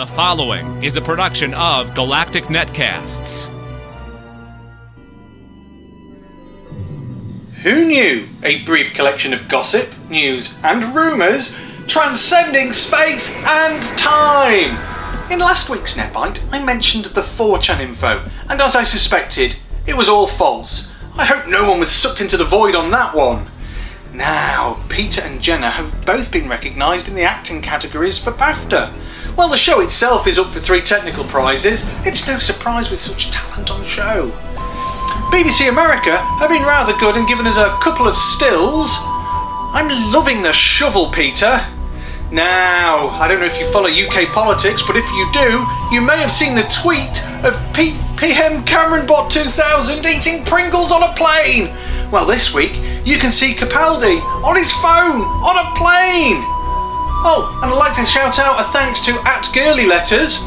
The following is a production of Galactic Netcasts. Who knew? A brief collection of gossip, news, and rumours transcending space and time. In last week's Netbite, I mentioned the 4chan info, and as I suspected, it was all false. I hope no one was sucked into the void on that one. Now, Peter and Jenna have both been recognised in the acting categories for BAFTA. While the show itself is up for three technical prizes, it's no surprise with such talent on show. BBC America have been rather good and given us a couple of stills. I'm loving the shovel, Peter. Now, I don't know if you follow UK politics, but if you do, you may have seen the tweet of P- PM Cameron Bot 2000 eating Pringles on a plane. Well, this week you can see Capaldi on his phone on a plane. Oh, and I'd like to shout out a thanks to at Girly Letters.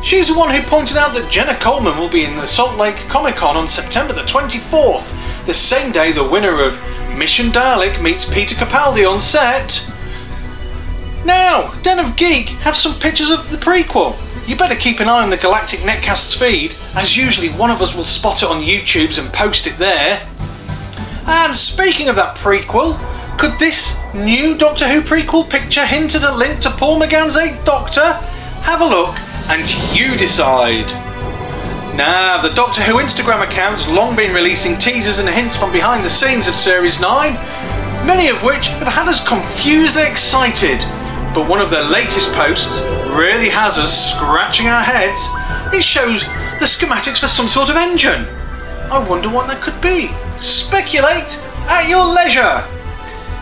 She's the one who pointed out that Jenna Coleman will be in the Salt Lake Comic Con on September the 24th, the same day the winner of Mission Dalek meets Peter Capaldi on set. Now, Den of Geek have some pictures of the prequel. You better keep an eye on the Galactic Netcasts feed, as usually one of us will spot it on YouTube's and post it there. And speaking of that prequel, could this new Doctor Who prequel picture hint at a link to Paul McGann's Eighth Doctor? Have a look and you decide. Now, the Doctor Who Instagram account's long been releasing teasers and hints from behind the scenes of Series 9, many of which have had us confused and excited. But one of their latest posts really has us scratching our heads. It shows the schematics for some sort of engine. I wonder what that could be. Speculate at your leisure.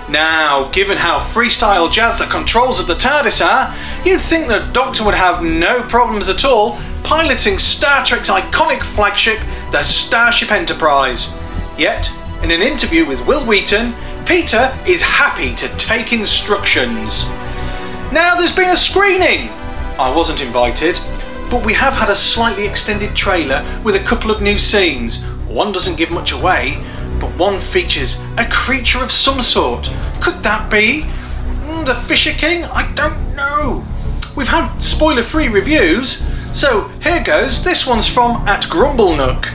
Now, given how freestyle jazz the controls of the TARDIS are, you'd think the Doctor would have no problems at all piloting Star Trek's iconic flagship, the Starship Enterprise. Yet, in an interview with Wil Wheaton, Peter is happy to take instructions. Now, there's been a screening. I wasn't invited, but we have had a slightly extended trailer with a couple of new scenes. One doesn't give much away, but one features a creature of some sort. Could that be mm, the Fisher King? I don't know. We've had spoiler free reviews, so here goes. This one's from at Grumblenook.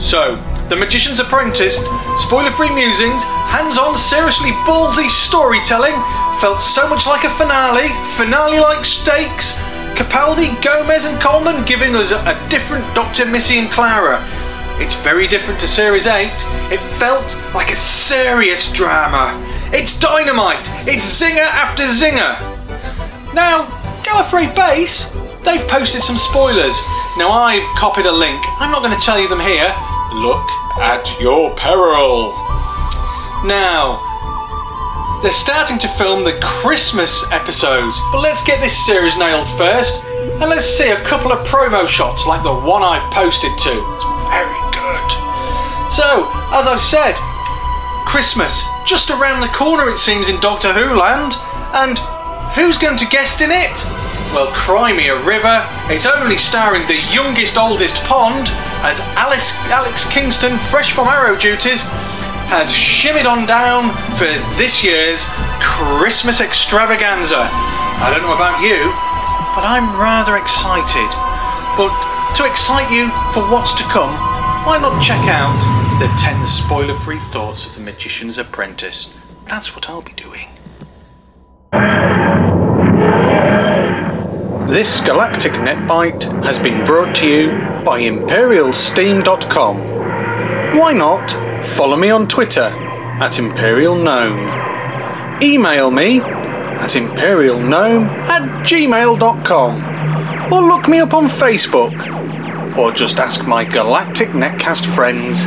So, The Magician's Apprentice, spoiler free musings, hands on, seriously ballsy storytelling, felt so much like a finale, finale like stakes. Capaldi, Gomez, and Coleman giving us a, a different Dr. Missy and Clara. It's very different to Series 8. It felt like a serious drama. It's dynamite. It's zinger after zinger. Now, Gallifrey Base, they've posted some spoilers. Now, I've copied a link. I'm not going to tell you them here. Look at your peril. Now, they're starting to film the Christmas episodes, but let's get this series nailed first. And let's see a couple of promo shots like the one I've posted to. So, as I've said, Christmas just around the corner it seems in Doctor Who land. And who's going to guest in it? Well, Crimea River. It's only starring the youngest, oldest pond as Alice, Alex Kingston, fresh from Arrow duties, has shimmied on down for this year's Christmas extravaganza. I don't know about you, but I'm rather excited. But to excite you for what's to come, why not check out the 10 spoiler free thoughts of The Magician's Apprentice? That's what I'll be doing. This Galactic Netbite has been brought to you by ImperialSteam.com. Why not follow me on Twitter at ImperialGnome? Email me at imperialgnome at gmail.com or look me up on Facebook or just ask my Galactic Netcast friends